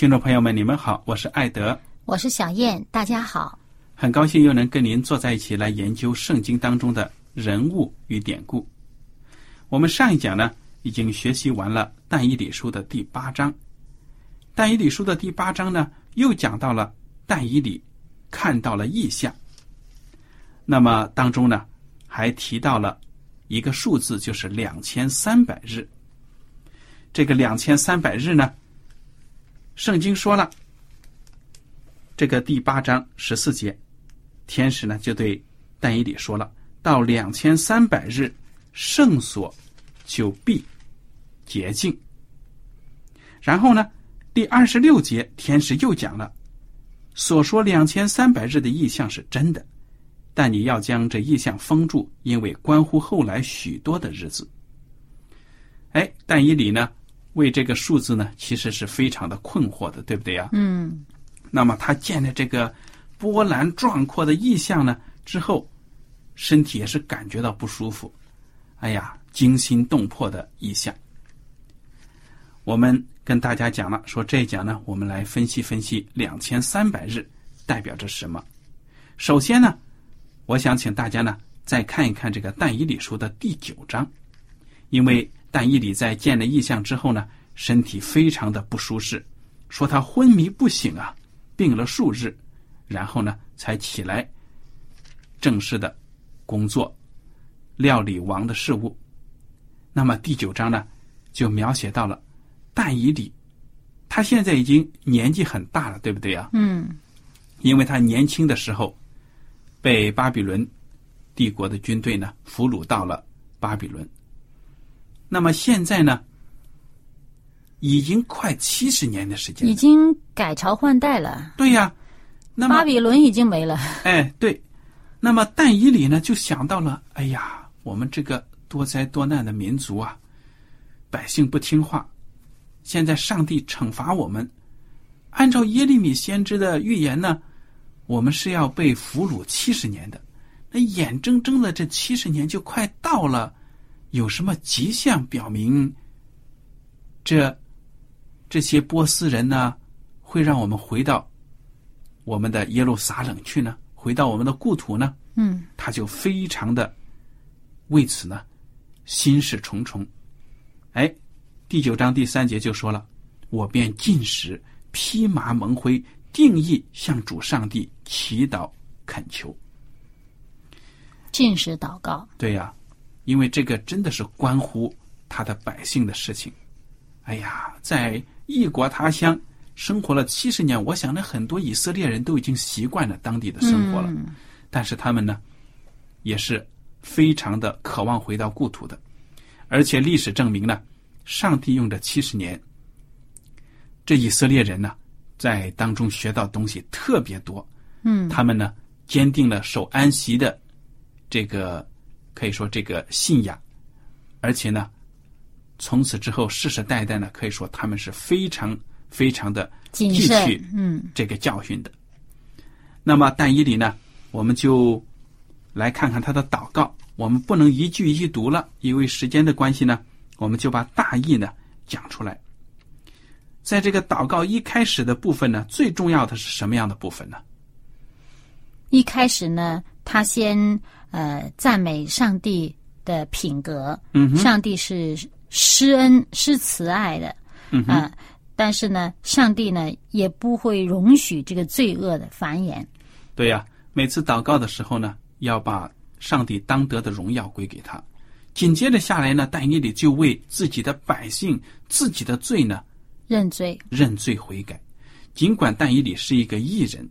听众朋友们，你们好，我是艾德，我是小燕，大家好。很高兴又能跟您坐在一起来研究圣经当中的人物与典故。我们上一讲呢已经学习完了但以理书的第八章，但以理书的第八章呢又讲到了但以理看到了异象。那么当中呢还提到了一个数字，就是两千三百日。这个两千三百日呢？圣经说了，这个第八章十四节，天使呢就对但以理说了：到两千三百日，圣所就必洁净。然后呢，第二十六节，天使又讲了，所说两千三百日的意象是真的，但你要将这意象封住，因为关乎后来许多的日子。哎，但以理呢？为这个数字呢，其实是非常的困惑的，对不对呀？嗯。那么他见了这个波澜壮阔的意象呢之后，身体也是感觉到不舒服。哎呀，惊心动魄的意象。我们跟大家讲了，说这一讲呢，我们来分析分析两千三百日代表着什么。首先呢，我想请大家呢再看一看这个但以理书的第九章，因为。但伊里在见了异象之后呢，身体非常的不舒适，说他昏迷不醒啊，病了数日，然后呢才起来，正式的工作，料理王的事务。那么第九章呢，就描写到了但以里，他现在已经年纪很大了，对不对啊？嗯，因为他年轻的时候被巴比伦帝国的军队呢俘虏到了巴比伦。那么现在呢，已经快七十年的时间，已经改朝换代了。对呀，那么巴比伦已经没了。哎，对。那么但以里呢，就想到了，哎呀，我们这个多灾多难的民族啊，百姓不听话，现在上帝惩罚我们。按照耶利米先知的预言呢，我们是要被俘虏七十年的。那眼睁睁的这七十年就快到了。有什么迹象表明，这这些波斯人呢，会让我们回到我们的耶路撒冷去呢？回到我们的故土呢？嗯，他就非常的为此呢，心事重重。哎，第九章第三节就说了：“我便进食，披麻蒙灰，定义向主上帝祈祷恳求。”进食祷告。对呀。因为这个真的是关乎他的百姓的事情。哎呀，在异国他乡生活了七十年，我想呢，很多以色列人都已经习惯了当地的生活了。但是他们呢，也是非常的渴望回到故土的。而且历史证明呢，上帝用这七十年，这以色列人呢，在当中学到东西特别多。嗯，他们呢，坚定了守安息的这个。可以说这个信仰，而且呢，从此之后世世代代呢，可以说他们是非常非常的谨汲取，嗯这个教训的。那么但以理呢，我们就来看看他的祷告。我们不能一句一句读了，因为时间的关系呢，我们就把大意呢讲出来。在这个祷告一开始的部分呢，最重要的是什么样的部分呢？一开始呢，他先呃赞美上帝的品格，嗯，上帝是施恩、施慈爱的，嗯但是呢，上帝呢也不会容许这个罪恶的繁衍。对呀、每次祷告的时候呢，要把上帝当得的荣耀归给他。紧接着下来呢，但以理就为自己的百姓、自己的罪呢认罪，认罪悔改。尽管但以理是一个异人，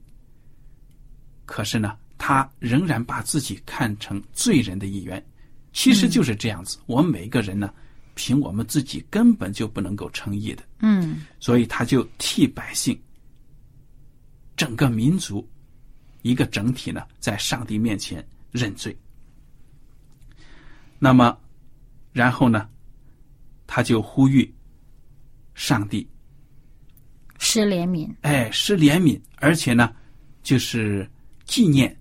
可是呢，他仍然把自己看成罪人的一员。其实就是这样子，我们每一个人呢，凭我们自己根本就不能够称义的，嗯。所以他就替百姓、整个民族一个整体呢，在上帝面前认罪。那么，然后呢，他就呼吁上帝。施怜悯，哎，施怜悯，而且呢，就是纪念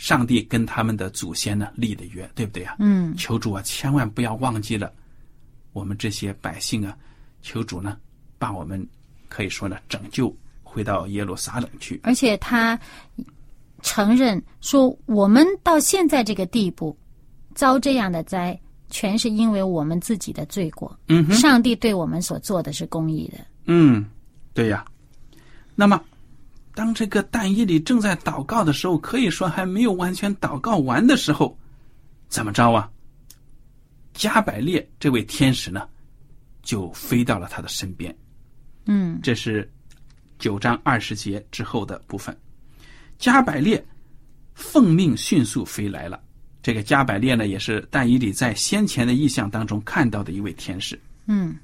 上帝跟他们的祖先呢立的约，对不对啊？嗯求主啊，千万不要忘记了我们这些百姓啊！求主呢，把我们可以说呢拯救回到耶路撒冷去。而且他承认说，我们到现在这个地步，遭这样的灾，全是因为我们自己的罪过。嗯哼，上帝对我们所做的是公义的。嗯，对呀。那么，当这个但以理正在祷告的时候，可以说还没有完全祷告完的时候，怎么着啊？加百列这位天使呢，就飞到了他的身边。嗯这是九章二十节之后的部分。加百列奉命迅速飞来了。这个加百列呢，也是但以理在先前的意象当中看到的一位天使。嗯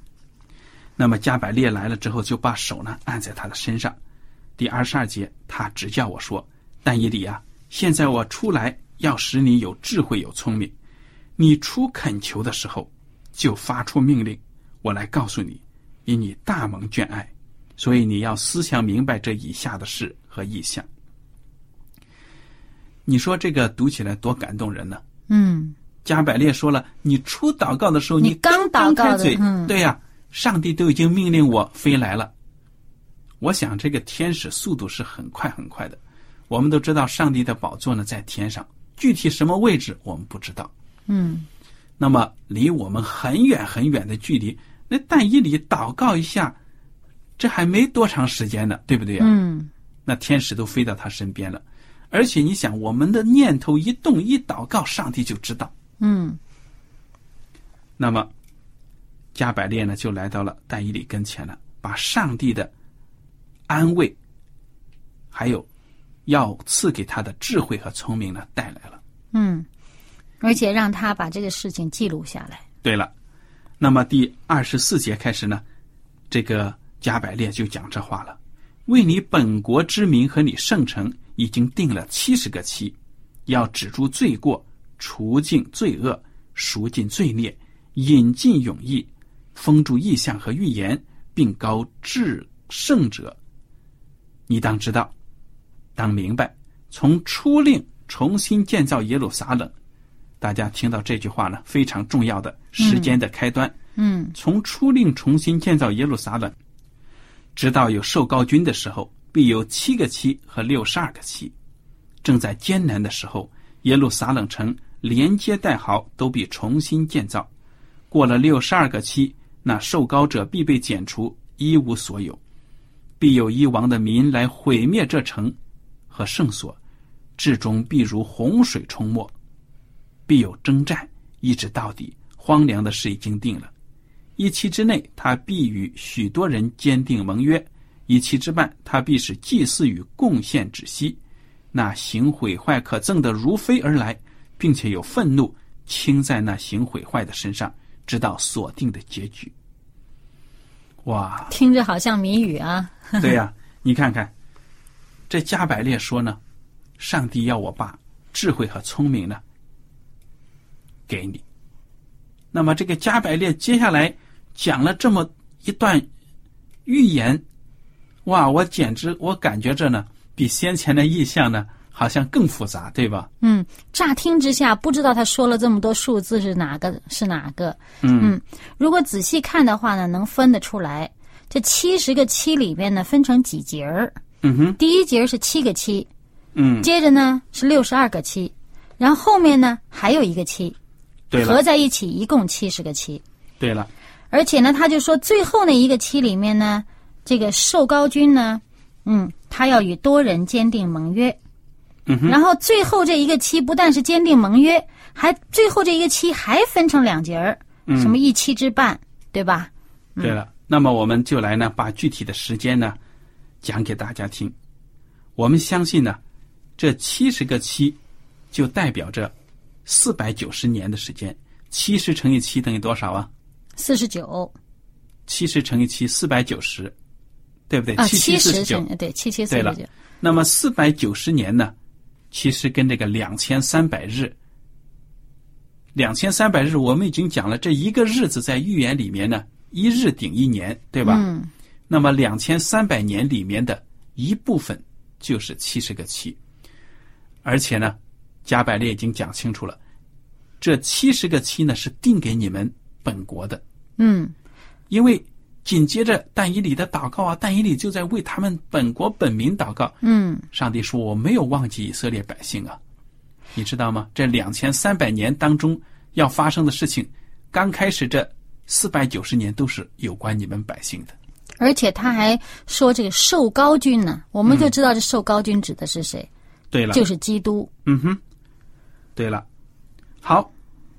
那么加百列来了之后，就把手呢按在他的身上。第二十二节，他指教我说：“但以理啊，现在我出来要使你有智慧有聪明。你出恳求的时候，就发出命令，我来告诉你，因你大蒙眷爱，所以你要思想明白这以下的事和意象。”你说这个读起来多感动人呢？嗯加百列说了：“你出祷告的时候，你刚刚祷告对呀、上帝都已经命令我飞来了。我想这个天使速度是很快很快的。我们都知道上帝的宝座呢在天上，具体什么位置我们不知道。嗯那么离我们很远很远的距离，那但以理祷告一下，这还没多长时间呢，对不对啊、嗯那天使都飞到他身边了，而且你想，我们的念头一动一祷告，上帝就知道。嗯那么，加百列呢就来到了但以理跟前了，把上帝的安慰，还有要赐给他的智慧和聪明呢带来了。嗯，而且让他把这个事情记录下来。对了，那么第二十四节开始呢，这个加百列就讲这话了：为你本国之民和你圣城已经定了七十个期，要止住罪过，除尽罪恶，赎尽罪孽，引进永义，封住异象和预言，并高至圣者。你当知道，当明白，从初令重新建造耶路撒冷。大家听到这句话呢，非常重要的时间的开端。嗯从初令重新建造耶路撒冷，直到有受高君的时候，必有七个期和六十二个期。正在艰难的时候，耶路撒冷城连接带壕都必重新建造。过了六十二个期，那受高者必被剪除，一无所有。必有一王的民来毁灭这城和圣所，至终必如洪水冲没。必有征战，一直到底。荒凉的事已经定了。一期之内，他必与许多人坚定盟约；一期之半，他必使祭祀与贡献止息。那行毁坏可憎的如飞而来，并且有愤怒倾在那行毁坏的身上，直到锁定的结局。哇，听着好像谜语啊。对呀、你看看，这加百列说呢，上帝要我把智慧和聪明呢给你。那么这个加百列接下来讲了这么一段预言，哇，我简直我感觉着呢比先前的意象呢好像更复杂，对吧？嗯，乍听之下不知道他说了这么多数字是哪个是哪个。嗯嗯，如果仔细看的话呢，能分得出来。这七十个七里面呢，分成几节儿。嗯哼，第一节是七个七，嗯，接着呢是六十二个七，然后后面呢还有一个七，对，合在一起一共七十个七。对了，而且呢，他就说最后那一个七里面呢，这个寿高君呢，嗯，他要与多人签订盟约。嗯哼，然后最后这一个期不但是坚定盟约，还最后这一个期还分成两节儿，嗯什么一期之半，对吧？对了，那么我们就来呢，把具体的时间呢讲给大家听。我们相信呢，这七十个期就代表着四百九十年的时间。七十乘以七等于多少啊？四十九七十乘以七，四百九十，对不对？啊，七七十。乘对七七四对了十九，那么四百九十年呢，其实跟这个两千三百日，两千三百日我们已经讲了，这一个日子在预言里面呢，一日顶一年，对吧？嗯。那么两千三百年里面的一部分就是七十个七，而且呢，加百列已经讲清楚了，这七十个七呢是定给你们本国的，嗯。因为紧接着但以理的祷告啊，但以理就在为他们本国本民祷告。嗯上帝说：“我没有忘记以色列百姓啊，你知道吗？这两千三百年当中要发生的事情，刚开始这四百九十年都是有关你们百姓的。而且他还说这个受高君呢，我们就知道这受高君指的是谁，对了，就是基督。嗯哼，对了，好，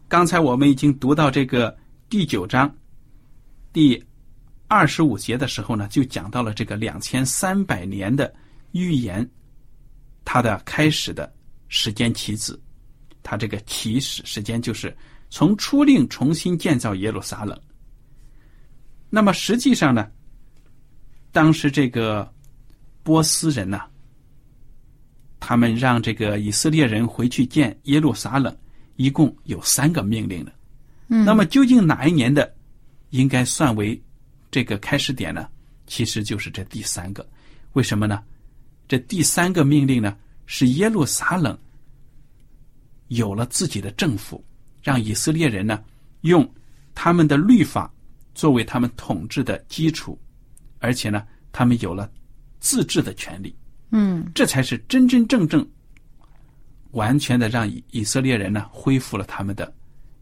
刚才我们已经读到这个第九章第二十五节的时候呢，就讲到了这个两千三百年的预言，它的开始的时间起止，它这个起始时间就是从初令重新建造耶路撒冷。那么实际上呢，当时这个波斯人呐、他们让这个以色列人回去建耶路撒冷，一共有三个命令的。嗯那么究竟哪一年的应该算为这个开始点呢？其实就是这第三个。为什么呢？这第三个命令呢，是耶路撒冷有了自己的政府，让以色列人呢用他们的律法作为他们统治的基础，而且呢，他们有了自治的权利。嗯这才是真真正正、完全的让以以色列人呢恢复了他们的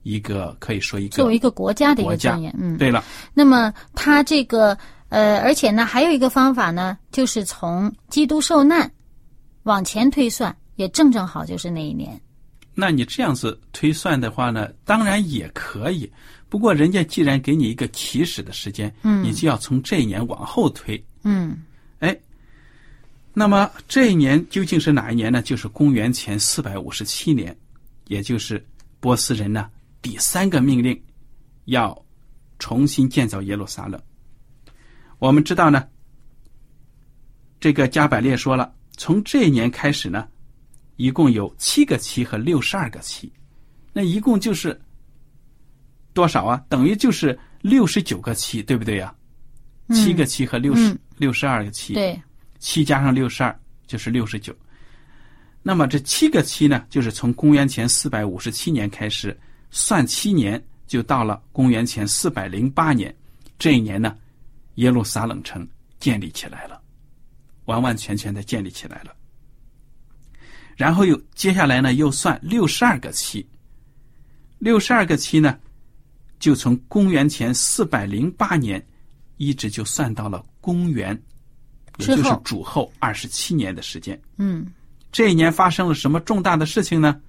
一个可以说一个作为一个国家的一个尊严，嗯，对了，那么他这个呃，而且呢，还有一个方法呢，就是从基督受难往前推算，也正正好就是那一年。那你这样子推算的话呢，当然也可以。不过人家既然给你一个起始的时间，嗯你就要从这一年往后推。嗯哎，那么这一年究竟是哪一年呢？就是公元前四百五十七年，也就是波斯人呢第三个命令，要重新建造耶路撒冷。我们知道呢，这个加百列说了，从这一年开始呢，一共有七个期和六十二个期，那一共就是多少啊？等于就是六十九个期，对不对呀、七个期和六十嗯六十二个期，对，七加上六十二就是六十九。那么这七个期呢，就是从公元前四百五十七年开始算七年，就到了公元前四百零八年。这一年呢，耶路撒冷城建立起来了，完完全全的建立起来了。然后又接下来呢，又算六十二个期，六十二个期呢，就从公元前四百零八年一直就算到了公元，也就是主后二十七年的时间。嗯这一年发生了什么重大的事情呢？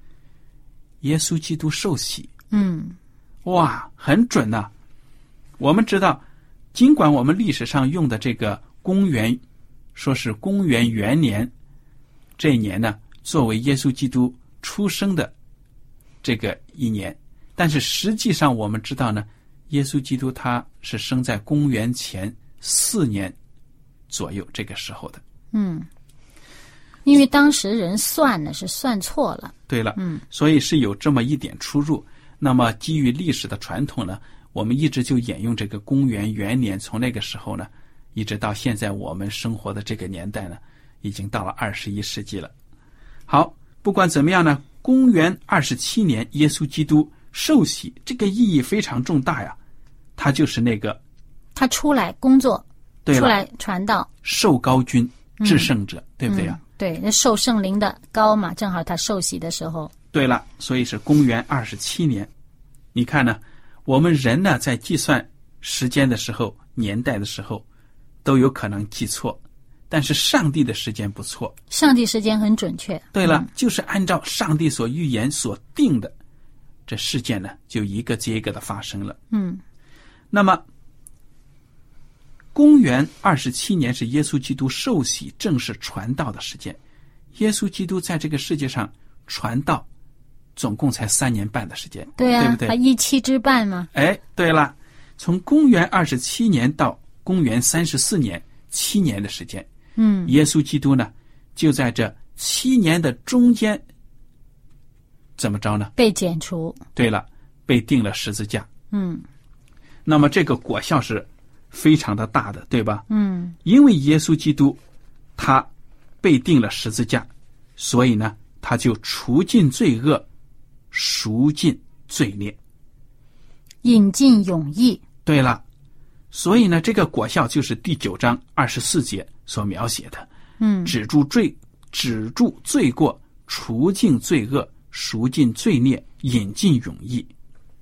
耶稣基督受洗，嗯。哇，很准呐、我们知道，尽管我们历史上用的这个公元，说是公元元年，这一年呢，作为耶稣基督出生的这个一年，但是实际上我们知道呢，耶稣基督他是生在公元前四年左右这个时候的。嗯，因为当时人算呢是算错了。对了，嗯，所以是有这么一点出入。那么基于历史的传统呢，我们一直就沿用这个公元元年，从那个时候呢，一直到现在我们生活的这个年代呢，已经到了二十一世纪了。好，不管怎么样呢，公元二十七年，耶稣基督受洗，这个意义非常重大呀。他就是那个他出来工作，对，出来传道，受高君至圣者，对不对呀？对，那受圣灵的高嘛，正好他受洗的时候。对了，所以是公元二十七年。你看呢，我们人呢在计算时间的时候、年代的时候，都有可能记错，但是上帝的时间不错。上帝时间很准确。对了，嗯就是按照上帝所预言所定的，这事件呢就一个接一个的发生了。嗯那么，公元二十七年是耶稣基督受洗正式传道的时间。耶稣基督在这个世界上传道，总共才三年半的时间，对啊，不对他？一期之半嘛。哎，对了，从公元二十七年到公元三十四年，七年的时间，嗯耶稣基督呢，就在这七年的中间，怎么着呢？被剪除。对了，被钉了十字架。嗯那么这个果效是非常的大的，对吧？嗯因为耶稣基督他被定了十字架，所以呢，他就除尽罪恶，赎尽罪孽。引进永义。对了，所以呢，这个果效就是第九章二十四节所描写的，嗯止住罪，止住罪过，除尽罪恶，赎尽罪孽，引进永义，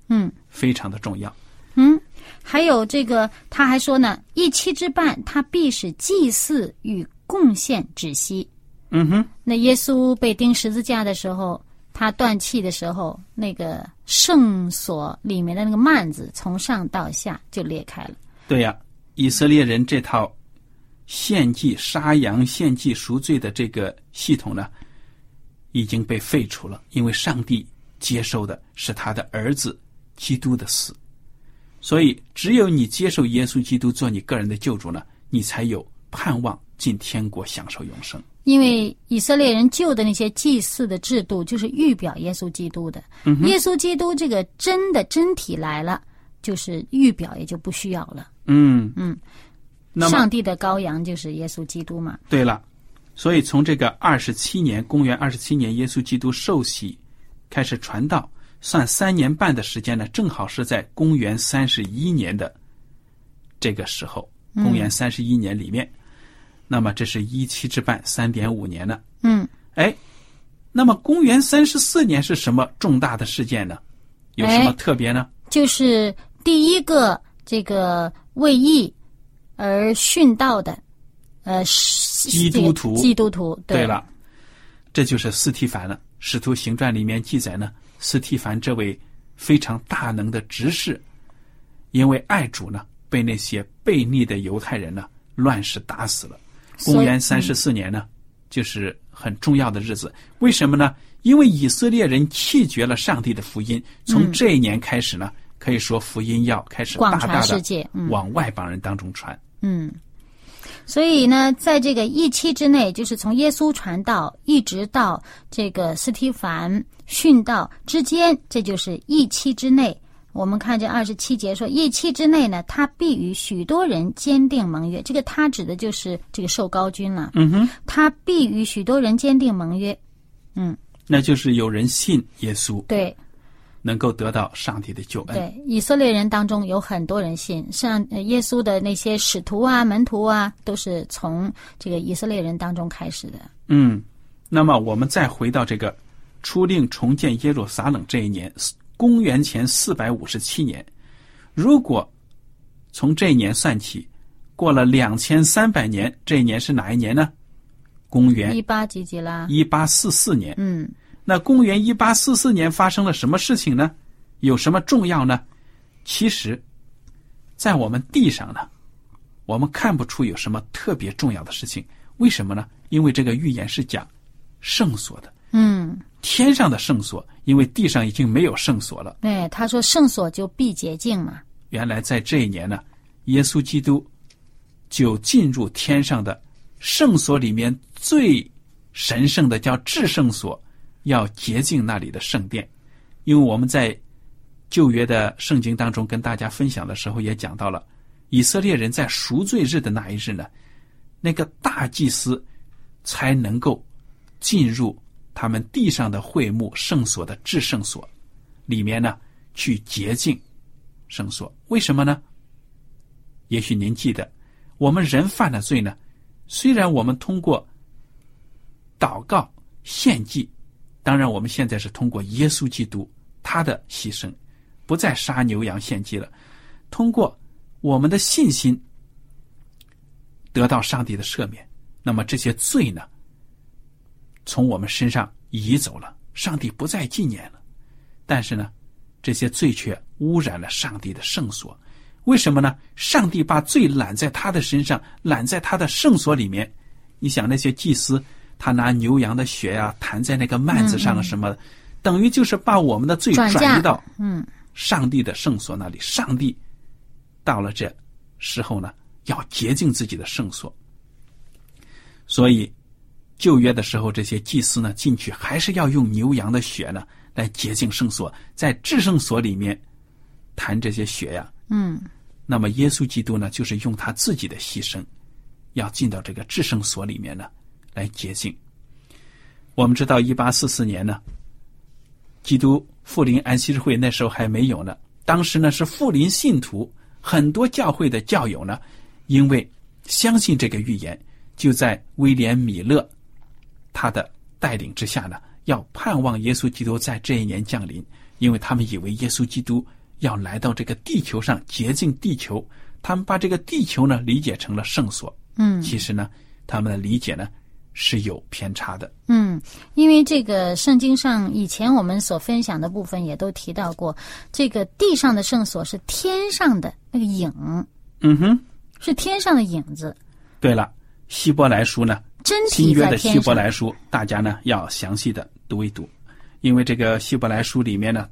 嗯非常的重要。嗯，还有这个，他还说呢，一妻之半，他必使祭祀与贡献止息。嗯哼，那耶稣被钉十字架的时候，他断气的时候，那个圣所里面的那个幔子从上到下就裂开了。对呀，以色列人这套献祭、杀羊、献祭赎罪的这个系统呢，已经被废除了，因为上帝接受的是他的儿子基督的死，所以只有你接受耶稣基督做你个人的救主呢，你才有盼望进天国享受永生。因为以色列人旧的那些祭祀的制度，就是预表耶稣基督的。嗯耶稣基督这个真的真体来了，就是预表也就不需要了。嗯嗯，那上帝的羔羊就是耶稣基督嘛。对了，所以从这个二十七年，公元二十七年，耶稣基督受洗开始传道，算三年半的时间呢，正好是在公元三十一年的这个时候，公元三十一年里面，那么这是一期之半，三点五年呢。嗯，哎，那么公元三十四年是什么重大的事件呢？有什么哎特别呢？就是第一个这个为义而殉道的，呃，基督徒基督徒。对了，这就是斯提凡了。《使徒行传》里面记载呢，斯提凡这位非常大能的执事，因为爱主呢，被那些悖逆的犹太人呢乱世打死了。公元三十四年呢，就是很重要的日子。为什么呢？因为以色列人弃绝了上帝的福音，从这一年开始呢，可以说福音要开始大大的往外邦人当中传。嗯，所以呢，在这个一期之内，就是从耶稣传道一直到这个斯提凡殉道之间，这就是一期之内。我们看这二十七节说，一期之内呢，他必与许多人坚定盟约。这个他指的就是这个受高君了。嗯哼，他必与许多人坚定盟约。嗯那就是有人信耶稣，对能够得到上帝的救恩。对，以色列人当中有很多人信，像呃耶稣的那些使徒啊、门徒啊，都是从这个以色列人当中开始的。嗯，那么我们再回到这个初令重建耶路撒冷这一年，公元前四百五十七年，如果从这一年算起，过了两千三百年，这一年是哪一年呢？公元一八几几啦？一八四四年。嗯，那公元一八四四年发生了什么事情呢？有什么重要呢？其实，在我们地上呢，我们看不出有什么特别重要的事情。为什么呢？因为这个预言是讲圣所的，嗯，天上的圣所，因为地上已经没有圣所了。对，他说圣所就必洁净嘛。原来在这一年呢，耶稣基督就进入天上的圣所里面最神圣的叫至圣所，要洁净那里的圣殿，因为我们在旧约的圣经当中跟大家分享的时候，也讲到了以色列人在赎罪日的那一日呢，那个大祭司才能够进入他们地上的会幕圣所的至圣所里面呢，去洁净圣所。为什么呢？也许您记得，我们人犯了罪呢，虽然我们通过祷告献祭，当然我们现在是通过耶稣基督他的牺牲，不再杀牛羊献祭了，通过我们的信心得到上帝的赦免，那么这些罪呢，从我们身上移走了，上帝不再纪念了。但是呢，这些罪却污染了上帝的圣所。为什么呢？上帝把罪揽在他的身上，揽在他的圣所里面。你想那些祭司，他拿牛羊的血呀，弹在那个幔子上什么，等于就是把我们的罪转移到嗯上帝的圣所那里。上帝到了这时候呢，要洁净自己的圣所。所以旧约的时候，这些祭司呢进去还是要用牛羊的血呢来洁净圣所，在至圣所里面弹这些血呀。嗯，那么耶稣基督呢，就是用他自己的牺牲，要进到这个至圣所里面呢，来洁净。我们知道，一八四四年呢，基督复临安息日会那时候还没有呢。当时呢是复临信徒，很多教会的教友呢，因为相信这个预言，就在威廉米勒他的带领之下呢，要盼望耶稣基督在这一年降临，因为他们以为耶稣基督。要来到这个地球上洁净地球，他们把这个地球呢理解成了圣所。嗯，其实呢，他们的理解呢是有偏差的。嗯，因为这个圣经上以前我们所分享的部分也都提到过，这个地上的圣所是天上的那个影。嗯哼，是天上的影子。对了，希伯来书呢，真新约的希伯来书，大家呢要详细的读一读，因为这个希伯来书里面呢。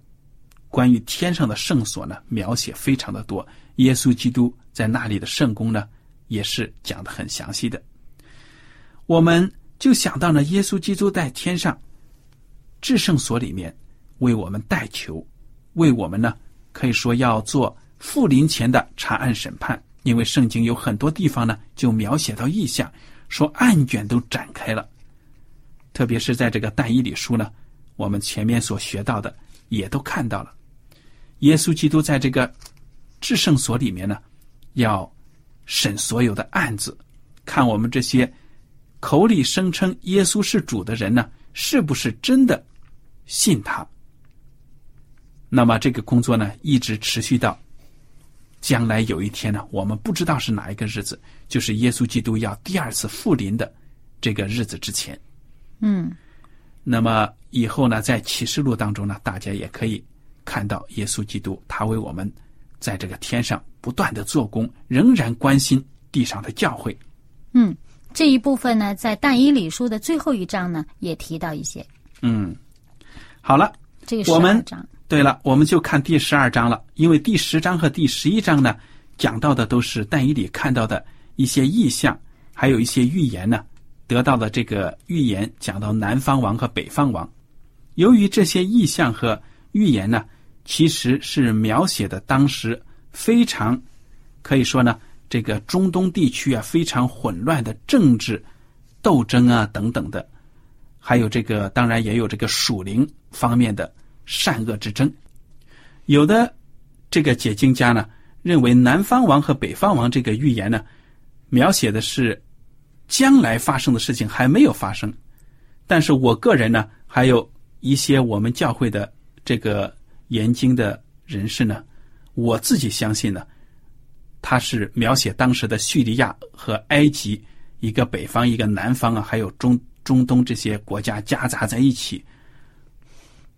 关于天上的圣所呢，描写非常的多。耶稣基督在那里的圣功呢，也是讲的很详细的。我们就想到呢，耶稣基督在天上至圣所里面为我们代求，为我们呢可以说要做复临前的查案审判。因为圣经有很多地方呢，就描写到意象，说案卷都展开了。特别是在这个但以理书呢，我们前面所学到的也都看到了。耶稣基督在这个至圣所里面呢，要审所有的案子，看我们这些口里声称耶稣是主的人呢，是不是真的信他？那么这个工作呢，一直持续到将来有一天呢，我们不知道是哪一个日子，就是耶稣基督要第二次复临的这个日子之前。嗯，那么以后呢，在启示录当中呢，大家也可以。看到耶稣基督，他为我们在这个天上不断的做工，仍然关心地上的教会。嗯，这一部分呢，在但以理书的最后一章呢，也提到一些。嗯，好了，这个我们章对了，我们就看第十二章了，因为第十章和第十一章呢，讲到的都是但以理看到的一些意象，还有一些预言呢，得到的这个预言讲到南方王和北方王，由于这些意象和预言呢，其实是描写的当时非常可以说呢，这个中东地区啊非常混乱的政治斗争啊等等的，还有这个当然也有这个属灵方面的善恶之争。有的这个解经家呢认为南方王和北方王这个预言呢，描写的是将来发生的事情还没有发生，但是我个人呢还有一些我们教会的。这个研经的人士呢，我自己相信呢，他是描写当时的叙利亚和埃及一个北方一个南方啊，还有中中东这些国家夹杂在一起，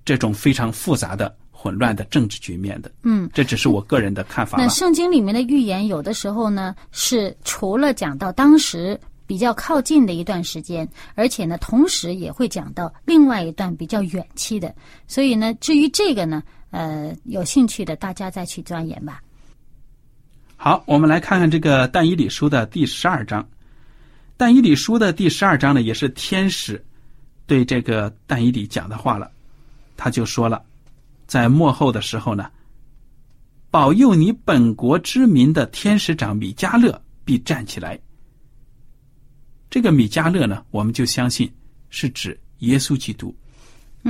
这种非常复杂的混乱的政治局面的。嗯，这只是我个人的看法。那圣经里面的预言有的时候呢，是除了讲到当时。比较靠近的一段时间，而且呢，同时也会讲到另外一段比较远期的。所以呢，至于这个呢，呃，有兴趣的大家再去钻研吧。好，我们来看看这个但以理书的第十二章。但以理书的第十二章呢，也是天使对这个但以理讲的话了。他就说了，在幕后的时候呢，保佑你本国之民的天使长米迦勒必站起来。这个米迦勒呢，我们就相信是指耶稣基督，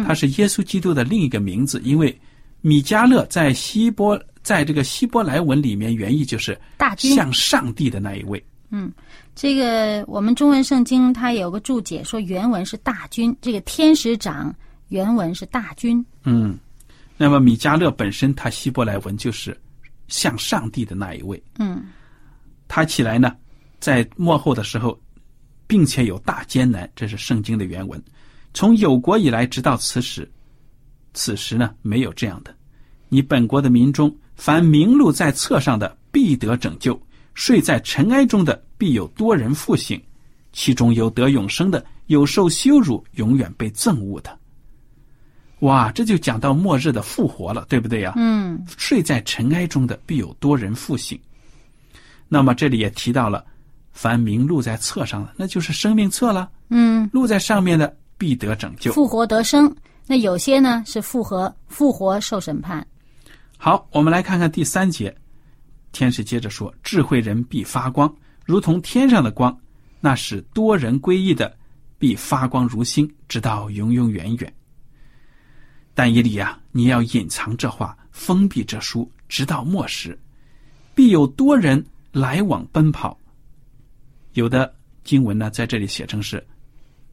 他是耶稣基督的另一个名字，因为米迦勒在希波在这个希伯来文里面原意就是大军向上帝的那一位。嗯，这个我们中文圣经它有个注解说原文是大军，这个天使长原文是大军。嗯，那么米迦勒本身他希伯来文就是向上帝的那一位。嗯他起来呢，在幕后的时候，并且有大艰难，这是圣经的原文。从有国以来，直到此时，此时呢没有这样的。你本国的民中，凡名录在册上的，必得拯救；睡在尘埃中的，必有多人复醒。其中有得永生的，有受羞辱，永远被憎恶的。哇，这就讲到末日的复活了，对不对呀？嗯睡在尘埃中的，必有多人复醒。那么这里也提到了，凡名录在册上的，那就是生命册了。嗯，录在上面的，必得拯救。复活得生。那有些呢是复活复活受审判。好，我们来看看第三节，天使接着说：“智慧人必发光，如同天上的光；那是多人归义的，必发光如星，直到永永远远。”但以理啊，你要隐藏这话，封闭这书，直到末时，必有多人来往奔跑。有的经文呢，在这里写成是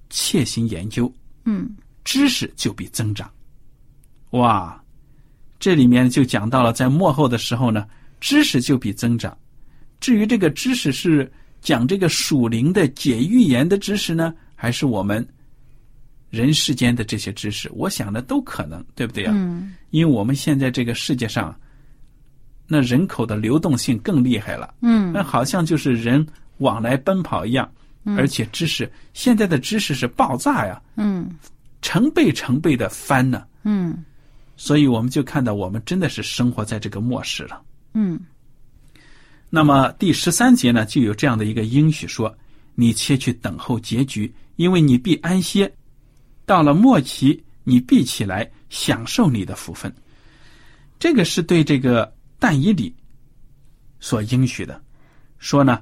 切心研究，嗯知识就必增长。哇，这里面就讲到了，在幕后的时候呢，知识就必增长。至于这个知识是讲这个属灵的解预言的知识呢，还是我们人世间的这些知识，我想呢都可能，对不对啊？嗯。因为我们现在这个世界上，那人口的流动性更厉害了，嗯。那好像就是人往来奔跑一样，而且知识现在的知识是爆炸呀，嗯。成倍成倍的翻呢。嗯所以我们就看到，我们真的是生活在这个末世了。嗯那么第十三节呢，就有这样的一个应许说：“你切去等候结局，因为你必安歇。到了末期，你必起来享受你的福分。”这个是对这个但以理所应许的，说呢，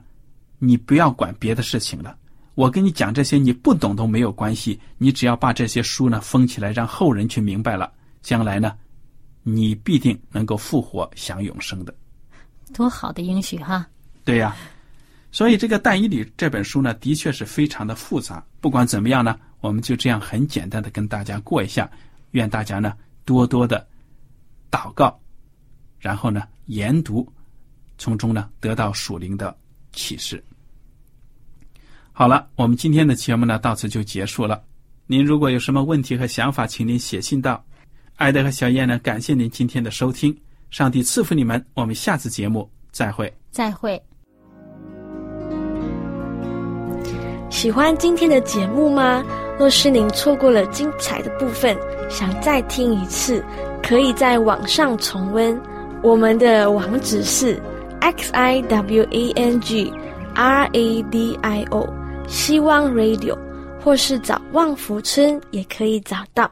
你不要管别的事情了，我跟你讲这些你不懂都没有关系，你只要把这些书呢封起来，让后人去明白了，将来呢，你必定能够复活享永生的。多好的应许哈！对呀、所以这个《但以理》这本书呢，的确是非常的复杂。不管怎么样呢，我们就这样很简单的跟大家过一下。愿大家呢多多的祷告，然后呢研读，从中呢得到属灵的启示。好了，我们今天的节目呢到此就结束了。您如果有什么问题和想法，请您写信到艾德和小燕呢。感谢您今天的收听，上帝赐福你们。我们下次节目再会。再会。喜欢今天的节目吗？若是您错过了精彩的部分，想再听一次，可以在网上重温。我们的网址是 x i w a n g r a d i o 希望 Radio，或是找旺福村也可以找到。